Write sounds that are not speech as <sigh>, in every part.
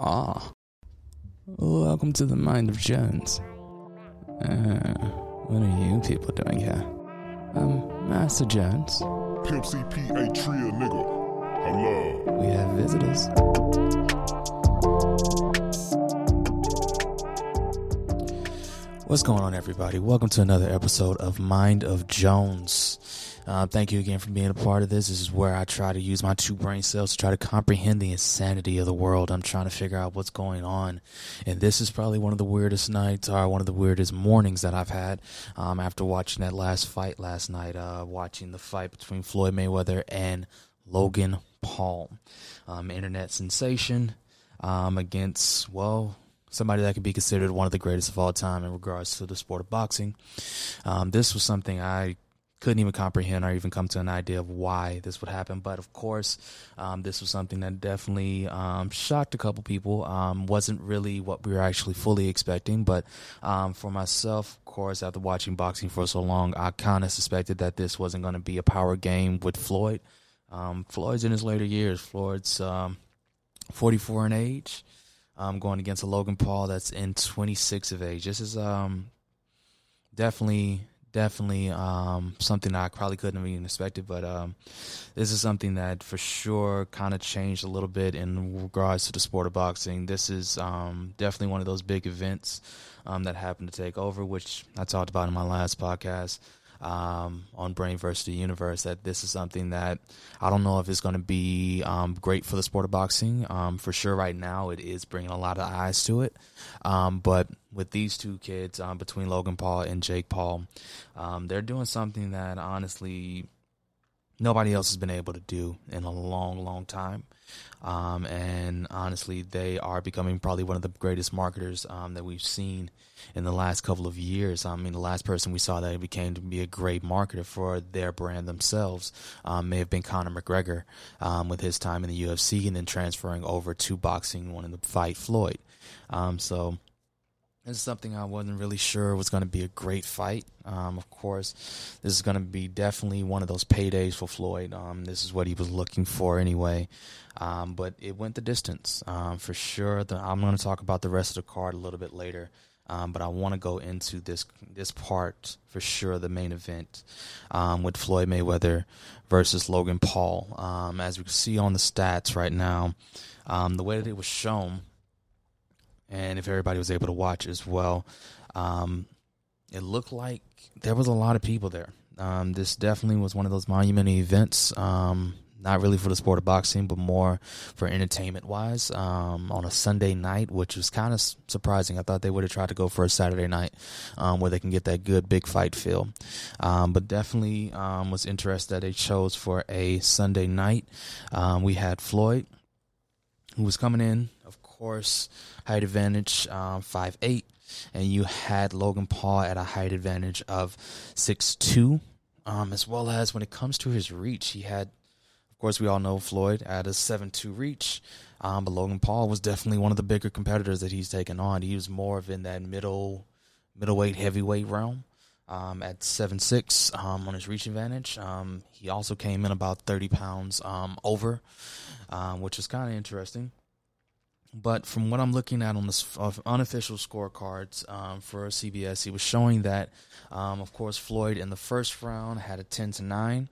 Ah, welcome to the mind of Jones. Uh, what are you people doing here? Um, Master Jones, Pimp CP a tria nigga. Hello. we have visitors. What's going on, everybody? Welcome to another episode of Mind of Jones. Uh, thank you again for being a part of this. This is where I try to use my two brain cells to try to comprehend the insanity of the world. I'm trying to figure out what's going on. And this is probably one of the weirdest nights or one of the weirdest mornings that I've had um, after watching that last fight last night, uh, watching the fight between Floyd Mayweather and Logan Paul. Um, internet sensation um, against, well, somebody that could be considered one of the greatest of all time in regards to the sport of boxing. Um, this was something I couldn't even comprehend or even come to an idea of why this would happen. But of course, um, this was something that definitely um, shocked a couple people. Um, wasn't really what we were actually fully expecting. But um, for myself, of course, after watching boxing for so long, I kind of suspected that this wasn't going to be a power game with Floyd. Um, Floyd's in his later years. Floyd's um, 44 in age um, going against a Logan Paul that's in 26 of age. This is definitely, definitely um, something I probably couldn't have even expected, but um, this is something that for sure kind of changed a little bit in regards to the sport of boxing. This is um, definitely one of those big events um, that happened to take over, which I talked about in my last podcast um, on Brain versus the Universe that this is something that I don't know if it's going to be um, great for the sport of boxing. Um, for sure, right now it is bringing a lot of eyes to it. Um, but with these two kids um, between Logan Paul and Jake Paul, um, they're doing something that honestly nobody else has been able to do in a long, long time. Um, and honestly, they are becoming probably one of the greatest marketers um, that we've seen in the last couple of years. I mean, the last person we saw that became to be a great marketer for their brand themselves um, may have been Conor McGregor um, with his time in the UFC and then transferring over to boxing, wanting to fight Floyd. Um, so is something I wasn't really sure was going to be a great fight. Um, of course, this is going to be definitely one of those paydays for Floyd. Um, this is what he was looking for anyway. Um, but it went the distance um, for sure. The, I'm going to talk about the rest of the card a little bit later. Um, but I want to go into this this part for sure, the main event um, with Floyd Mayweather versus Logan Paul. as we can see on the stats right now, the way that it was shown, and if everybody was able to watch as well, um, it looked like there was a lot of people there. Um, this definitely was one of those monumental events. Um, not really for the sport of boxing, but more for entertainment wise. Um, on a Sunday night, which was kind of surprising. I thought they would have tried to go for a Saturday night um, where they can get that good big fight feel. Um, but definitely was interested that they chose for a Sunday night. We had Floyd, who was coming in, course, height advantage, um, five eight, and you had Logan Paul at a height advantage of six two, um, as well as when it comes to his reach, he had, of course, we all know Floyd at a seven two reach, um, but Logan Paul was definitely one of the bigger competitors that he's taken on. He was more of in that middle middleweight heavyweight realm. Um, at seven six um, on his reach advantage. Um, he also came in about thirty pounds um, over, um, which is kind of interesting. But from what I'm looking at on the unofficial scorecards um, for CBS, he was showing that, um, of course, Floyd in the first round had a 10 to 9,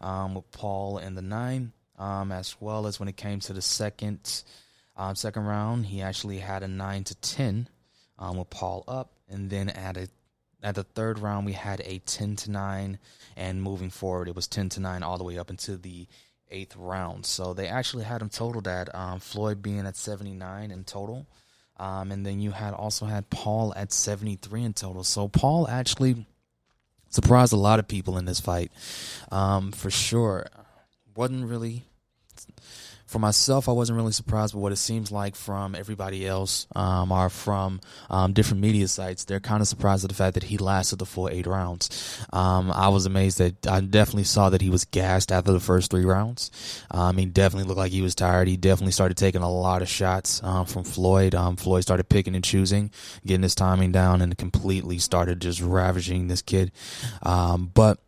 um, with Paul in the 9, um, as well as when it came to the second um, second round, he actually had a 9 to 10 um, with Paul up. And then at, a, at the third round, we had a 10 to 9, and moving forward, it was 10 to 9 all the way up into the eighth round. So they actually had him totaled at um, Floyd being at 79 in total. Um, and then you had also had Paul at 73 in total. So Paul actually surprised a lot of people in this fight, um, for sure. Wasn't really for myself, I wasn't really surprised, but what it seems like from everybody else, um, or from um, different media sites, they're kind of surprised at the fact that he lasted the full eight rounds. Um, I was amazed that I definitely saw that he was gassed after the first three rounds. Um, he definitely looked like he was tired. He definitely started taking a lot of shots um, from Floyd. Um, Floyd started picking and choosing, getting his timing down, and completely started just ravaging this kid. but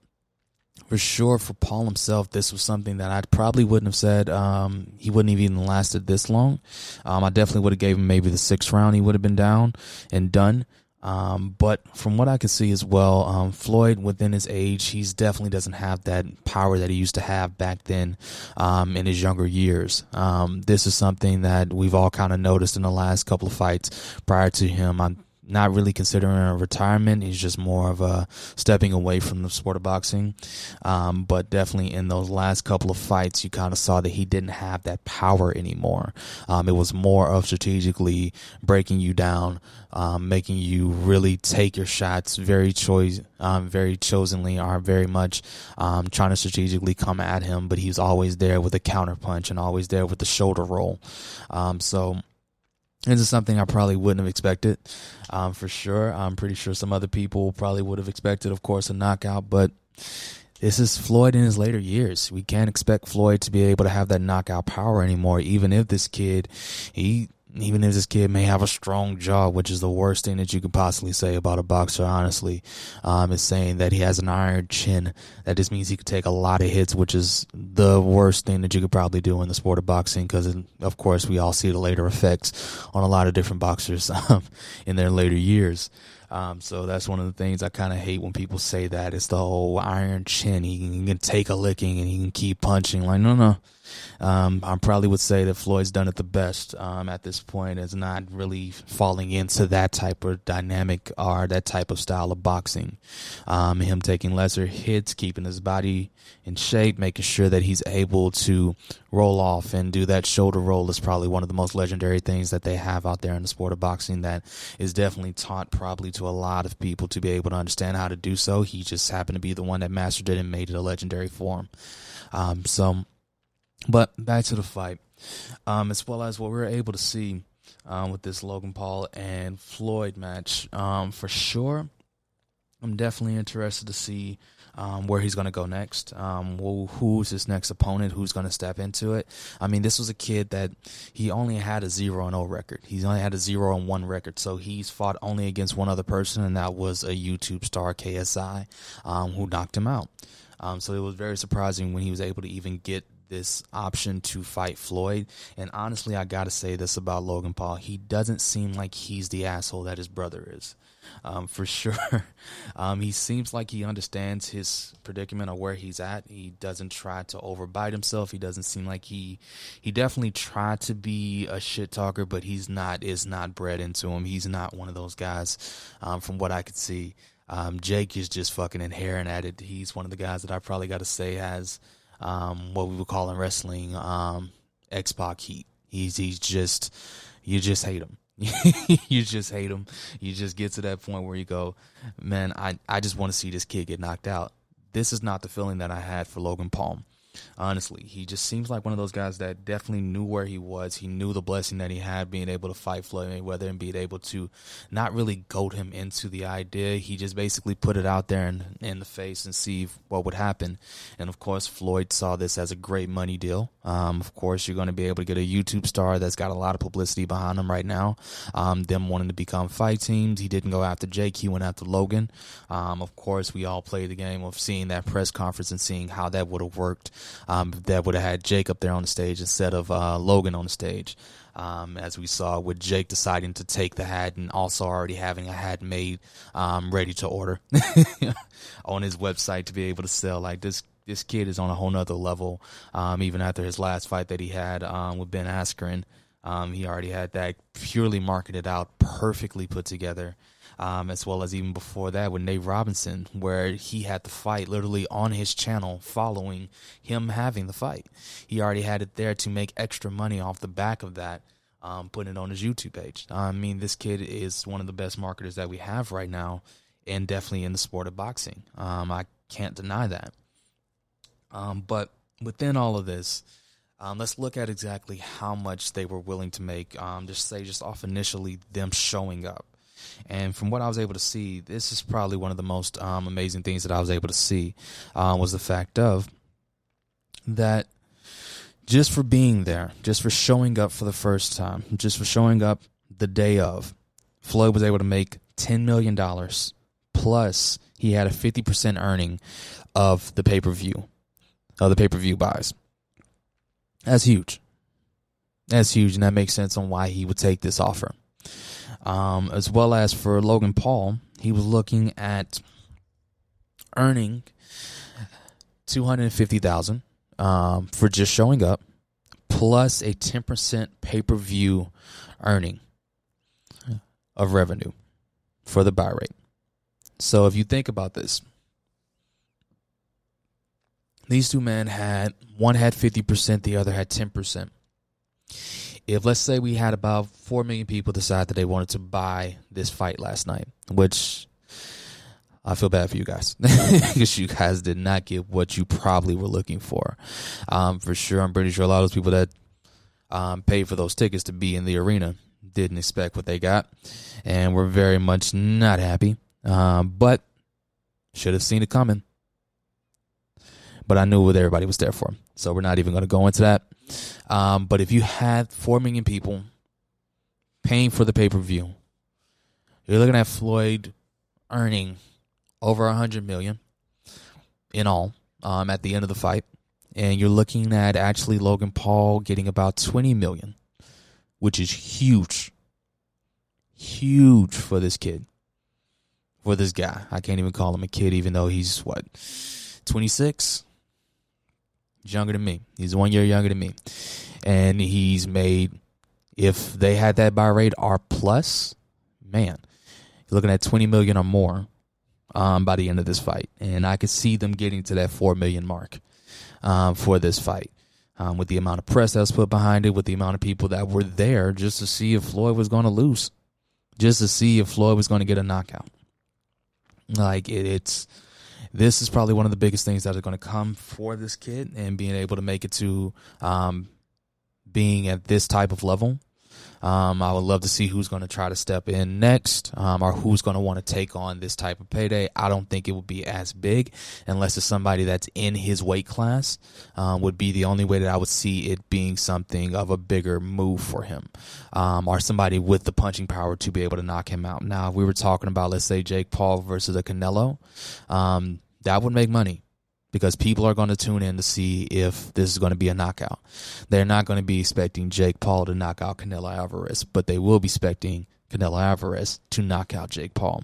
for sure for Paul himself, this was something that I probably wouldn't have said. Um, he wouldn't have even lasted this long. Um, I definitely would have gave him maybe the sixth round. He would have been down and done. Um, but from what I can see as well, um, Floyd within his age, he's definitely doesn't have that power that he used to have back then, um, in his younger years. Um, this is something that we've all kind of noticed in the last couple of fights prior to him. I'm not really considering a retirement. He's just more of a stepping away from the sport of boxing. Um, but definitely in those last couple of fights, you kind of saw that he didn't have that power anymore. Um, it was more of strategically breaking you down, um, making you really take your shots very choice, um, very chosenly, or very much um, trying to strategically come at him. But he's always there with a counter punch and always there with the shoulder roll. Um, so this is something I probably wouldn't have expected, um, for sure. I'm pretty sure some other people probably would have expected, of course, a knockout, but this is Floyd in his later years. We can't expect Floyd to be able to have that knockout power anymore, even if this kid, he even if this kid may have a strong jaw, which is the worst thing that you could possibly say about a boxer, honestly, um, is saying that he has an iron chin. That just means he could take a lot of hits, which is the worst thing that you could probably do in the sport of boxing. Because, of course, we all see the later effects on a lot of different boxers <laughs> um, in their later years. Um, so that's one of the things I kind of hate when people say that. It's the whole iron chin. He can, he can take a licking and he can keep punching. Like, no, no. Um, I probably would say that Floyd's done it the best um, at this point, is not really falling into that type of dynamic or that type of style of boxing. Um, him taking lesser hits, keeping his body in shape, making sure that he's able to roll off and do that shoulder roll is probably one of the most legendary things that they have out there in the sport of boxing that is definitely taught probably to a lot of people to be able to understand how to do so. He just happened to be the one that mastered it and made it a legendary form. Um, so but back to the fight, um, as well as what we were able to see um, with this Logan Paul and Floyd match. Um, for sure, I'm definitely interested to see um, where he's going to go next. Um, who, who's his next opponent? Who's going to step into it? I mean, this was a kid that he only had a zero and zero record. He's only had a zero and one record, so he's fought only against one other person, and that was a YouTube star, KSI, um, who knocked him out. Um, so it was very surprising when he was able to even get this option to fight Floyd. And honestly, I got to say this about Logan Paul. He doesn't seem like he's the asshole that his brother is. Um, for <laughs> sure. Um, he seems like he understands his predicament or where he's at. He doesn't try to overbite himself. He doesn't seem like he he definitely tried to be a shit talker, but he's not is not bred into him. He's not one of those guys. Um, from what I could see, um, Jake is just fucking inherent at it. He's one of the guys that I probably got to say has um, what we would call in wrestling um, X Pac heat. He's he's just you just hate him. <laughs> you just hate him. You just get to that point where you go, man, I, I just want to see this kid get knocked out. This is not the feeling that I had for Logan Paul. Honestly, he just seems like one of those guys that definitely knew where he was. He knew the blessing that he had being able to fight Floyd Mayweather and being able to not really goad him into the idea. He just basically put it out there in, in the face and see what would happen. And of course, Floyd saw this as a great money deal. Um, of course, you're going to be able to get a YouTube star that's got a lot of publicity behind him right now. Um, them wanting to become fight teams. He didn't go after Jake. He went after Logan. Um, of course, we all played the game of seeing that press conference and seeing how that would have worked um, that would have had Jake up there on the stage instead of uh, Logan on the stage. Um, as we saw with Jake deciding to take the hat and also already having a hat made um, ready to order <laughs> on his website to be able to sell. Like this, this kid is on a whole nother level. Um, even after his last fight that he had um, with Ben Askren, um, he already had that purely marketed out, perfectly put together um, as well as even before that with Nate Robinson, where he had the fight literally on his channel following him having the fight. He already had it there to make extra money off the back of that, um, putting it on his YouTube page. I mean, this kid is one of the best marketers that we have right now, and definitely in the sport of boxing. Um, I can't deny that. Um, but within all of this, um, let's look at exactly how much they were willing to make. Um, just say, just off initially them showing up. And from what I was able to see, this is probably one of the most um, amazing things that I was able to see uh, was the fact of that just for being there, just for showing up for the first time, just for showing up the day of, Floyd was able to make $10 million plus he had a 50% earning of the pay per view, of the pay per view buys. That's huge. That's huge, and that makes sense on why he would take this offer. Um, as well as for Logan Paul, he was looking at earning two hundred fifty thousand um, for just showing up, plus a ten percent pay per view earning of revenue for the buy rate. So if you think about this, these two men had one had 50%, the other had 10%. If let's say we had about 4 million people decide that they wanted to buy this fight last night, which I feel bad for you guys <laughs> because you guys did not get what you probably were looking for. Um, for sure, I'm pretty sure a lot of those people that um, paid for those tickets to be in the arena didn't expect what they got, and were very much not happy. Um, but should have seen it coming. But I knew what everybody was there for, so we're not even going to go into that. Um, but if you had four million people paying for the pay per view, you're looking at Floyd earning over a hundred million in all um, at the end of the fight, and you're looking at actually Logan Paul getting about twenty million, which is huge, huge for this kid, for this guy. I can't even call him a kid, even though he's what twenty six. He's younger than me. He's one year younger than me, and he's made. If they had that buy rate R plus, man, you're looking at twenty million or more um, by the end of this fight, and I could see them getting to that four million mark um, for this fight. Um, with the amount of press that was put behind it, with the amount of people that were there just to see if Floyd was going to lose, just to see if Floyd was going to get a knockout. Like it, it's this is probably one of the biggest things that are going to come for this kid and being able to make it to um, being at this type of level. Um, I would love to see who's going to try to step in next, um, or who's going to want to take on this type of payday. I don't think it would be as big unless it's somebody that's in his weight class. Um, would be the only way that I would see it being something of a bigger move for him, um, or somebody with the punching power to be able to knock him out. Now, if we were talking about, let's say, Jake Paul versus a Canelo, um, that would make money because people are going to tune in to see if this is going to be a knockout. They're not going to be expecting Jake Paul to knock out Canelo Alvarez, but they will be expecting Canelo Alvarez to knock out Jake Paul.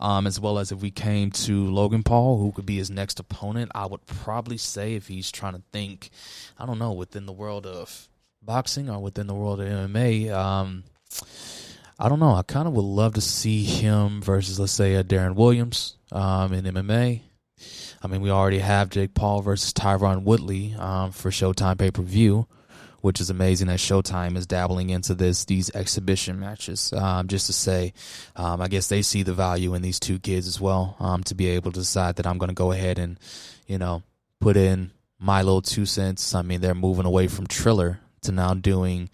Um, as well as if we came to Logan Paul, who could be his next opponent, I would probably say if he's trying to think, I don't know, within the world of boxing or within the world of MMA, um, I don't know. I kind of would love to see him versus, let's say, a Deron Williams um, in MMA. I mean, we already have Jake Paul versus Tyron Woodley um, for Showtime pay per view, which is amazing that Showtime is dabbling into this these exhibition matches. Um, just to say, um, I guess they see the value in these two kids as well um, to be able to decide that I'm going to go ahead and you know put in my little two cents. I mean, they're moving away from Triller to now doing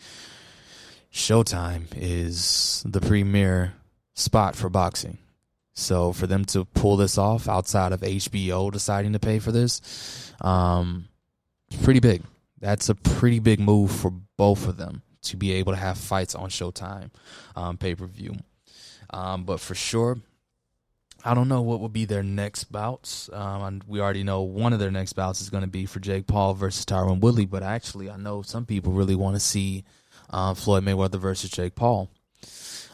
Showtime is the premier spot for boxing. So for them to pull this off outside of HBO deciding to pay for this, um, pretty big. That's a pretty big move for both of them to be able to have fights on Showtime um, pay per view. Um, but for sure, I don't know what will be their next bouts. Um, we already know one of their next bouts is going to be for Jake Paul versus Tyron Woodley. But actually, I know some people really want to see uh, Floyd Mayweather versus Jake Paul.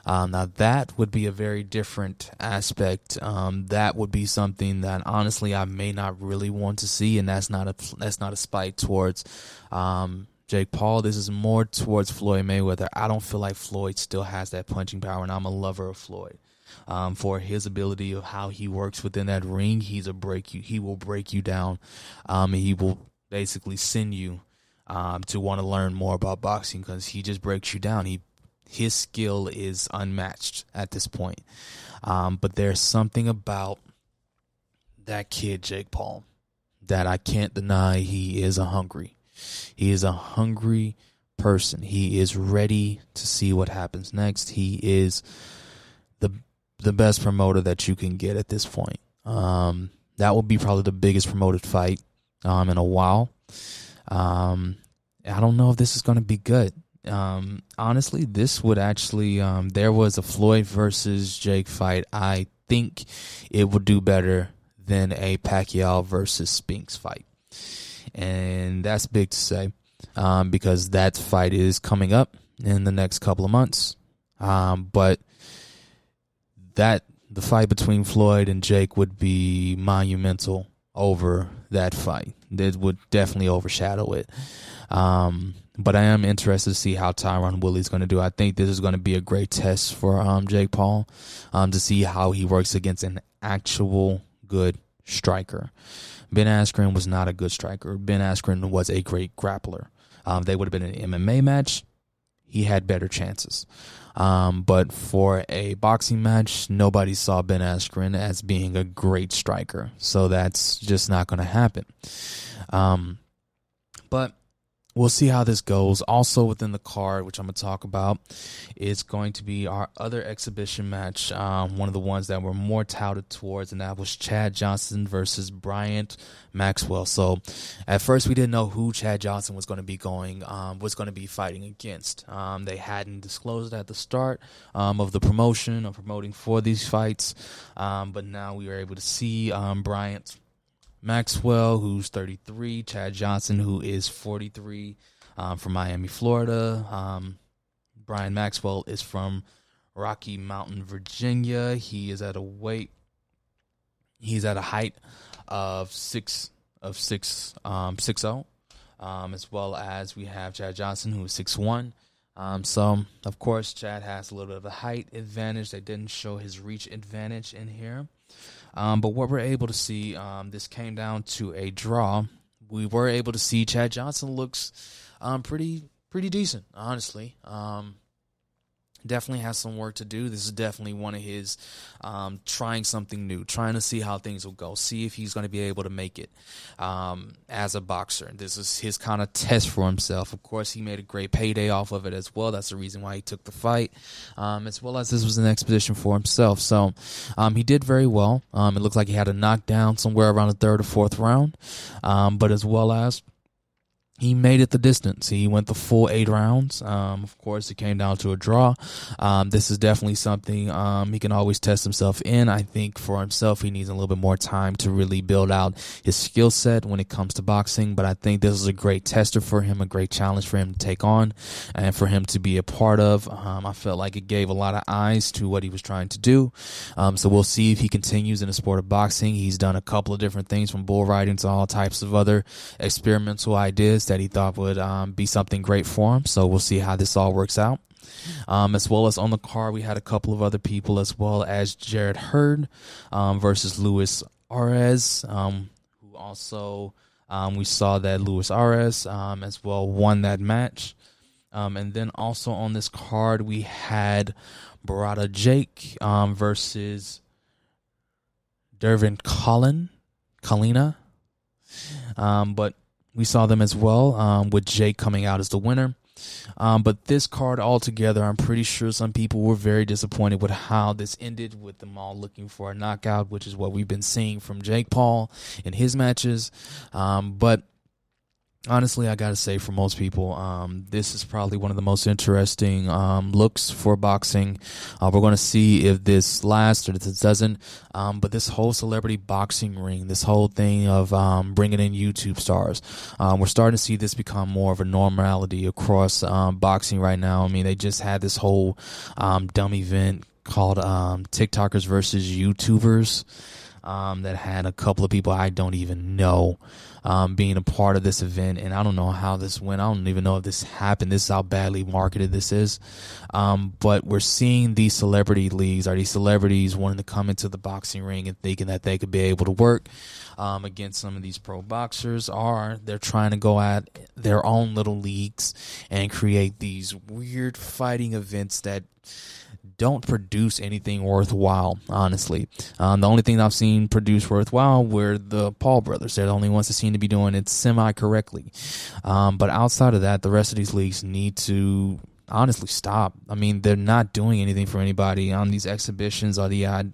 Um, now that would be a very different aspect. Um, that would be something that honestly I may not really want to see, and that's not a that's not a spite towards um, Jake Paul. This is more towards Floyd Mayweather. I don't feel like Floyd still has that punching power, and I'm a lover of Floyd. Um, for his ability of how he works within that ring, he's a break you. He will break you down. Um, he will basically send you um, to want to learn more about boxing because he just breaks you down. He his skill is unmatched at this point. Um, but there's something about that kid, Jake Paul, that I can't deny he is a hungry. He is a hungry person. He is ready to see what happens next. He is the the best promoter that you can get at this point. Um, that will be probably the biggest promoted fight um, in a while. Um, I don't know if this is going to be good um, honestly, this would actually um, there was a Floyd versus Jake fight. I think it would do better than a Pacquiao versus Spence fight. And that's big to say um, because that fight is coming up in the next couple of months. Um, but that the fight between Floyd and Jake would be monumental over that fight. It would definitely overshadow it. Um, but I am interested to see how Tyron Woodley's going to do. I think this is going to be a great test for um, Jake Paul um, to see how he works against an actual good striker. Ben Askren was not a good striker. Ben Askren was a great grappler. Um, they would have been an MMA match. He had better chances. Um, but for a boxing match, nobody saw Ben Askren as being a great striker. So that's just not going to happen. Um, but we'll see how this goes. Also within the card, which I'm going to talk about, is going to be our other exhibition match. Um, one of the ones that we're more touted towards, and that was Chad Johnson versus Brian Maxwell. So at first we didn't know who Chad Johnson was going to be going, um, was going to be fighting against. Um, they hadn't disclosed at the start um, of the promotion of promoting for these fights, um, but now we were able to see um, Brian Maxwell, who's 33, Chad Johnson, who is 43, um, from Miami, Florida. Um, Brian Maxwell is from Rocky Mountain, Virginia. He is at a weight. He's at a height of six of six um six zero, um, as well as we have Chad Johnson who is six one. Um, so of course Chad has a little bit of a height advantage. They didn't show his reach advantage in here. Um, but what we're able to see, um, this came down to a draw. We were able to see Chad Johnson looks um, pretty pretty decent, honestly. Um, definitely has some work to do. This is definitely one of his um, trying something new, trying to see how things will go, see if he's going to be able to make it um, as a boxer. This is his kind of test for himself. Of course, he made a great payday off of it as well. That's the reason why he took the fight, um, as well as this was an expedition for himself. So um, he did very well. Um, it looked like he had a knockdown somewhere around the third or fourth round, um, but as well as he made it the distance. He went the full eight rounds. Um, of course, it came down to a draw. Um, this is definitely something um, he can always test himself in. I think for himself, he needs a little bit more time to really build out his skill set when it comes to boxing. But I think this is a great tester for him, a great challenge for him to take on, and for him to be a part of. Um, I felt like it gave a lot of eyes to what he was trying to do. Um, so we'll see if he continues in the sport of boxing. He's done a couple of different things from bull riding to all types of other experimental ideas that he thought would um, be something great for him. So we'll see how this all works out. Um, as well as on the card, we had a couple of other people, as well as Jarrett Hurd um, versus Luis Arias, um, who also um, we saw that Luis Arias um, as well won that match. Um, and then also on this card, we had Badou Jack versus Dervin Collin, Colina. but we saw them as well, um, with Jake coming out as the winner. Um, but this card altogether, I'm pretty sure some people were very disappointed with how this ended, with them all looking for a knockout, which is what we've been seeing from Jake Paul in his matches. Um, but honestly, I gotta say, for most people, um, this is probably one of the most interesting um, looks for boxing. Uh, we're to see if this lasts or if this doesn't. Um, but this whole celebrity boxing ring, this whole thing of um, bringing in YouTube stars, um, we're starting to see this become more of a normality across um, boxing right now. I mean, they just had this whole dumb event called TikTokers versus YouTubers that had a couple of people I don't even know um, being a part of this event. And I don't know how this went. I don't even know if this happened. This is how badly marketed this is. Um, but we're seeing these celebrity leagues are these celebrities wanting to come into the boxing ring and thinking that they could be able to work um, against some of these pro boxers, or they're trying to go at their own little leagues and create these weird fighting events that don't produce anything worthwhile, honestly. Um, the only thing I've seen produce worthwhile were the Paul brothers. They're the only ones that seem to be doing it semi correctly. Um, but outside of that, the rest of these leagues need to honestly stop. I mean, they're not doing anything for anybody on these exhibitions or the odd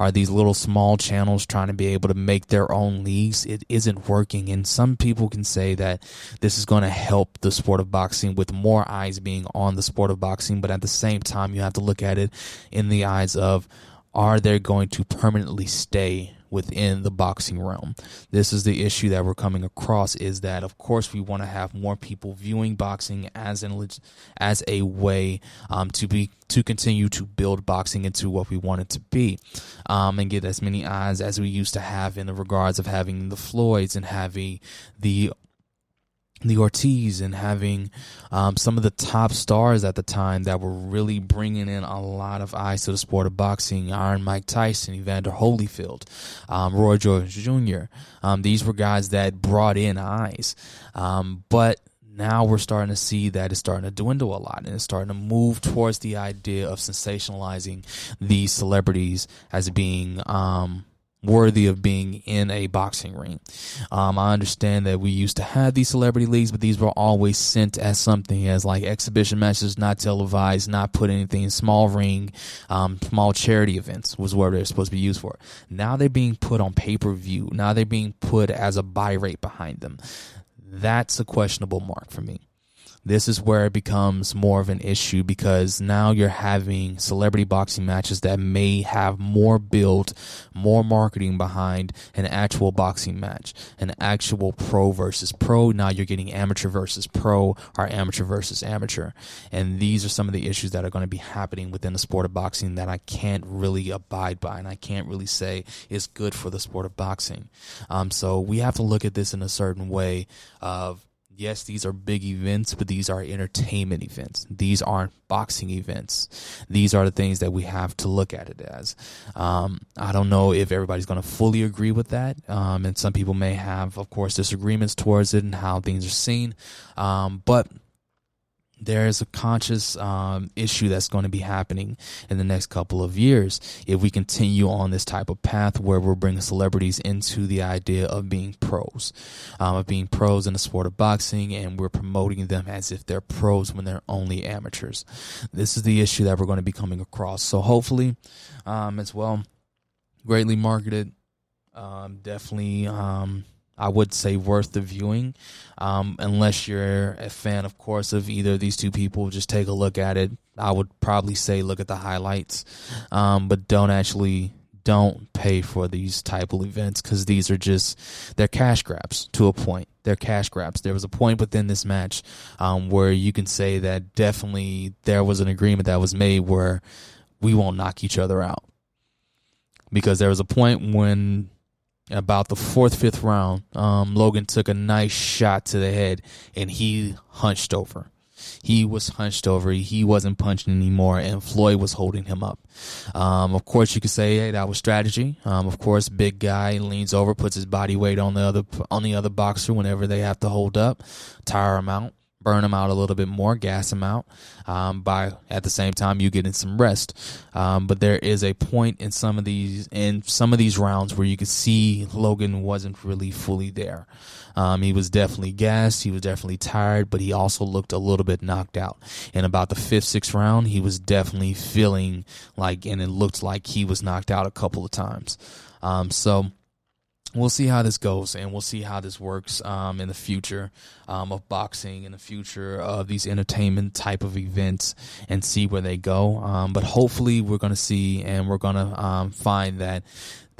are these little small channels trying to be able to make their own leagues. It isn't working. And some people can say that this is going to help the sport of boxing with more eyes being on the sport of boxing. But at the same time, you have to look at it in the eyes of are they going to permanently stay within the boxing realm. This is the issue that we're coming across is that of course we want to have more people viewing boxing as an as a way um, to be to continue to build boxing into what we want it to be um, and get as many eyes as we used to have in the regards of having the Floyds and having the the Ortiz and having um, some of the top stars at the time that were really bringing in a lot of eyes to the sport of boxing. Iron Mike Tyson, Evander Holyfield, um, Roy Jones Jr. Um, these were guys that brought in eyes. Um, but now we're starting to see that it's starting to dwindle a lot and it's starting to move towards the idea of sensationalizing these celebrities as being um, worthy of being in a boxing ring. Um, I understand that we used to have these celebrity leagues, but these were always sent as something as like exhibition matches, not televised, not put anything in small ring, um, small charity events was where they're supposed to be used for. Now they're being put on pay per view. Now they're being put as a buy rate behind them. That's a questionable mark for me this is where it becomes more of an issue because now you're having celebrity boxing matches that may have more build, more marketing behind an actual boxing match, an actual pro versus pro. Now you're getting amateur versus pro or amateur versus amateur. And these are some of the issues that are going to be happening within the sport of boxing that I can't really abide by and I can't really say is good for the sport of boxing. Um, so we have to look at this in a certain way of yes, these are big events, but these are entertainment events. These aren't boxing events. These are the things that we have to look at it as. Um, I don't know if everybody's going to fully agree with that. Um, and some people may have, of course, disagreements towards it and how things are seen. Um, but there is a conscious um, issue that's going to be happening in the next couple of years if we continue on this type of path where we're bringing celebrities into the idea of being pros, um, of being pros in the sport of boxing, and we're promoting them as if they're pros when they're only amateurs. This is the issue that we're going to be coming across. So hopefully, um, as well, greatly marketed, um, definitely um, I would say worth the viewing. Um, unless you're a fan, of course, of either of these two people, just take a look at it. I would probably say look at the highlights, um, but don't actually don't pay for these type of events because these are just they're cash grabs to a point. They're cash grabs. There was a point within this match um, where you can say that definitely there was an agreement that was made where we won't knock each other out because there was a point when about the fourth, fifth round, um, Logan took a nice shot to the head and he hunched over. He was hunched over. He wasn't punching anymore, and Floyd was holding him up. Um, of course, you could say hey, that was strategy. Um, of course, big guy leans over, puts his body weight on the other on the other boxer whenever they have to hold up, tire him out burn them out a little bit more, gas them out. Um, by at the same time you getting some rest. Um, but there is a point in some of these in some of these rounds where you could see Logan wasn't really fully there. Um, he was definitely gassed. He was definitely tired, but he also looked a little bit knocked out. In about the fifth, sixth round, he was definitely feeling like, and it looked like he was knocked out a couple of times. Um, so we'll see how this goes and we'll see how this works um, in the future um, of boxing in the future of these entertainment type of events and see where they go um, but hopefully we're going to see and we're going to um, find that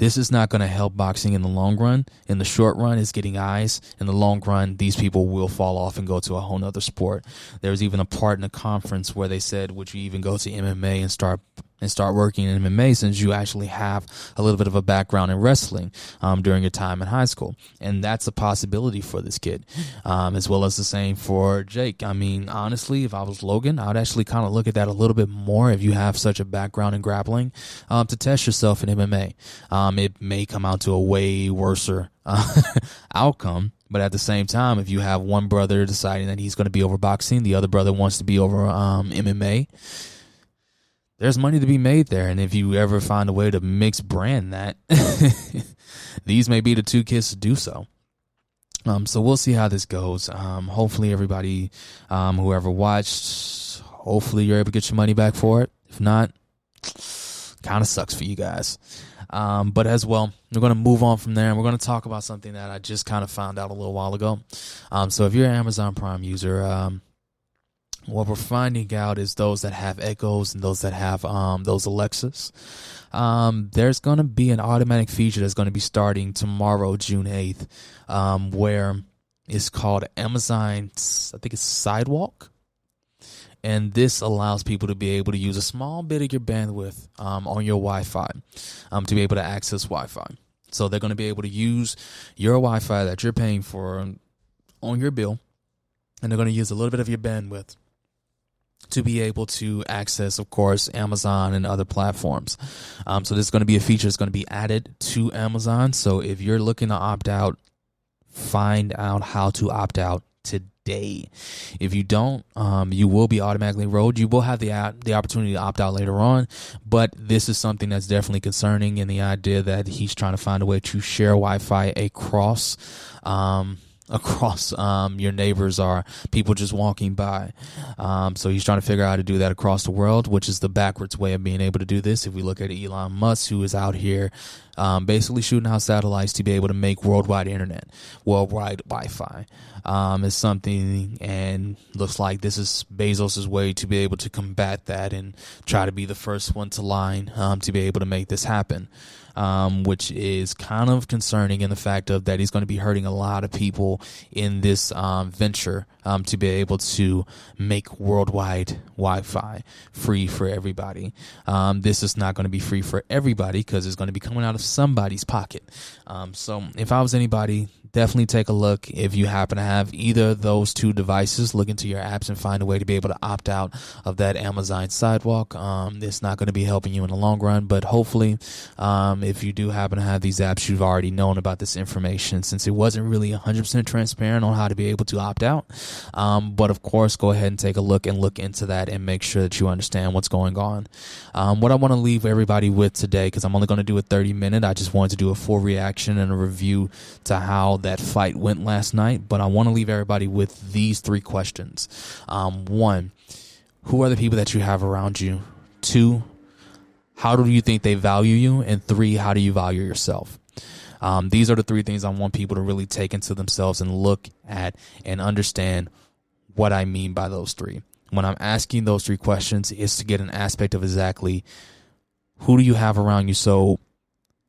this is not going to help boxing in the long run. In the short run, it's getting eyes. In the long run, these people will fall off and go to a whole nother sport. There was even a part in the conference where they said, would you even go to MMA and start and start working in MMA since you actually have a little bit of a background in wrestling um, during your time in high school. And that's a possibility for this kid, um, as well as the same for Jake. I mean, honestly, if I was Logan, I'd actually kind of look at that a little bit more if you have such a background in grappling um, to test yourself in MMA. Um, it may come out to a way worse uh, <laughs> outcome. But at the same time, if you have one brother deciding that he's going to be over boxing, the other brother wants to be over um, MMA, there's money to be made there. And if you ever find a way to mix brand that, <laughs> these may be the two kids to do so. Um, so we'll see how this goes. Um, hopefully everybody, um, whoever watched, hopefully you're able to get your money back for it. If not, kind of sucks for you guys. Um, but as well, we're going to move on from there and we're going to talk about something that I just kind of found out a little while ago. Um, so if you're an Amazon Prime user, um, what we're finding out is those that have Echoes and those that have um, those Alexas. Um, there's going to be an automatic feature that's going to be starting tomorrow, June 8th, um, where it's called Amazon, I think it's Sidewalk. And this allows people to be able to use a small bit of your bandwidth um, on your Wi Fi um, to be able to access Wi Fi. So they're going to be able to use your Wi Fi that you're paying for on your bill, and they're going to use a little bit of your bandwidth to be able to access, of course, Amazon and other platforms. Um, so this is going to be a feature that's going to be added to Amazon. So if you're looking to opt out, find out how to opt out today. If you don't, um, you will be automatically enrolled. You will have the the opportunity to opt out later on, but this is something that's definitely concerning. And the idea that he's trying to find a way to share Wi-Fi across. Um, across um, your neighbors are people just walking by. Um, so he's trying to figure out how to do that across the world, which is the backwards way of being able to do this. If we look at Elon Musk, who is out here um, basically shooting out satellites to be able to make worldwide internet, worldwide Wi-Fi, um, is something, and looks like this is Bezos's way to be able to combat that and try to be the first one to line um, to be able to make this happen um, which is kind of concerning in the fact of that he's going to be hurting a lot of people in this um, venture um, to be able to make worldwide Wi-Fi free for everybody. Um, this is not going to be free for everybody because it's going to be coming out of somebody's pocket. Um, so if I was anybody, definitely take a look if you happen to have either of those two devices. Look into your apps and find a way to be able to opt out of that Amazon sidewalk. Um, it's not going to be helping you in the long run, but hopefully, um, if you do happen to have these apps, you've already known about this information since it wasn't really 100% transparent on how to be able to opt out. Um, but of course, go ahead and take a look and look into that and make sure that you understand what's going on. Um, what I want to leave everybody with today, because I'm only going to do a 30 minute, I just wanted to do a full reaction and a review to how that fight went last night. But I want to leave everybody with these three questions. Um, one, who are the people that you have around you? Two, how do you think they value you? And three, how do you value yourself? Um, these are the three things I want people to really take into themselves and look at and understand what I mean by those three. When I'm asking those three questions, is to get an aspect of exactly who do you have around you. So,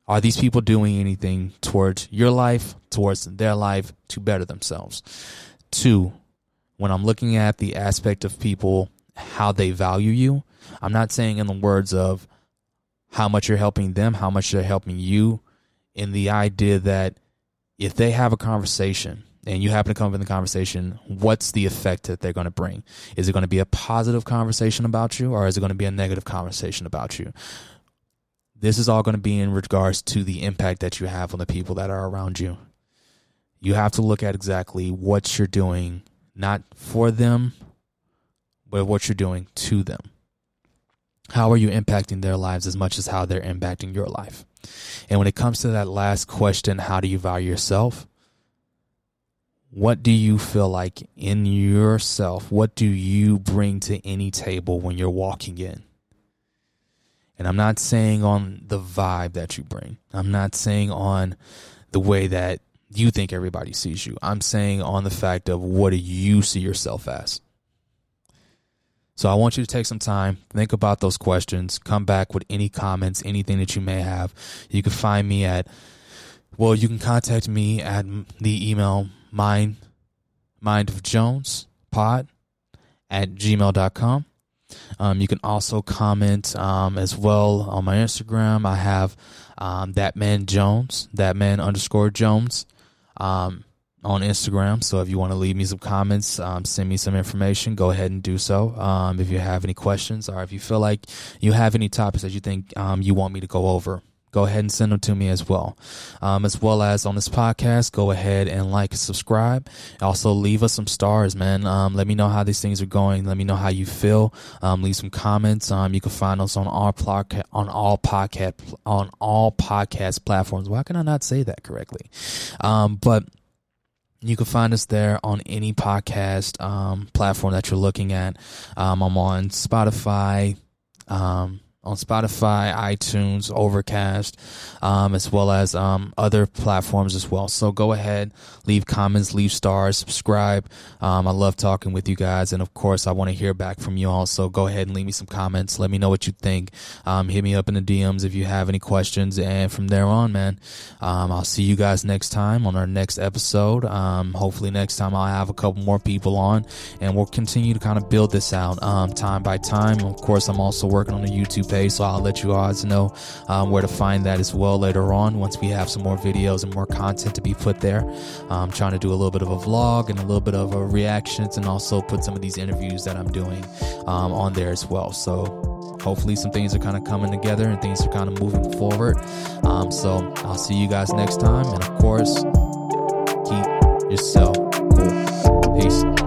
are these people doing anything towards your life, towards their life to better themselves? Two, when I'm looking at the aspect of people, how they value you, I'm not saying in the words of how much you're helping them, how much they're helping you, in the idea that if they have a conversation and you happen to come up in the conversation, what's the effect that they're going to bring? Is it going to be a positive conversation about you or is it going to be a negative conversation about you? This is all going to be in regards to the impact that you have on the people that are around you. You have to look at exactly what you're doing, not for them, but what you're doing to them. How are you impacting their lives as much as how they're impacting your life? And when it comes to that last question, how do you value yourself? What do you feel like in yourself? What do you bring to any table when you're walking in? And I'm not saying on the vibe that you bring. I'm not saying on the way that you think everybody sees you. I'm saying on the fact of what do you see yourself as? So I want you to take some time, think about those questions, come back with any comments, anything that you may have. You can find me at, well, you can contact me at the email mind, mind of Jones pod at gmail.com. Um, you can also comment um, as well on my Instagram. I have um, that man Jones, that man underscore Jones. Um, on Instagram. So if you want to leave me some comments, um, send me some information, go ahead and do so. Um, if you have any questions or if you feel like you have any topics that you think um, you want me to go over, go ahead and send them to me as well. Um, as well as on this podcast, go ahead and like subscribe. Also, leave us some stars, man. Um, let me know how these things are going. Let me know how you feel. Um, leave some comments. Um, you can find us on all podcast on all podcast on all podcast platforms. Why can I not say that correctly? Um, but you can find us there on any podcast um, platform that you're looking at. I'm on Spotify, on Spotify, iTunes, Overcast, um, as well as um, other platforms as well. So go ahead, leave comments, leave stars, subscribe. Um, I love talking with you guys, and of course, I want to hear back from you all. So go ahead and leave me some comments. Let me know what you think. Um, hit me up in the DMs if you have any questions, and from there on, man, um, I'll see you guys next time on our next episode. Um, hopefully, next time I'll have a couple more people on, and we'll continue to kind of build this out time by time. Of course, I'm also working on the YouTube so I'll let you guys know um, where to find that as well later on once we have some more videos and more content to be put there. I'm trying to do a little bit of a vlog and a little bit of a reactions and also put some of these interviews that I'm doing um, on there as well. So hopefully some things are kind of coming together and things are kind of moving forward. Um, so I'll see you guys next time. And of course, keep yourself cool. Peace.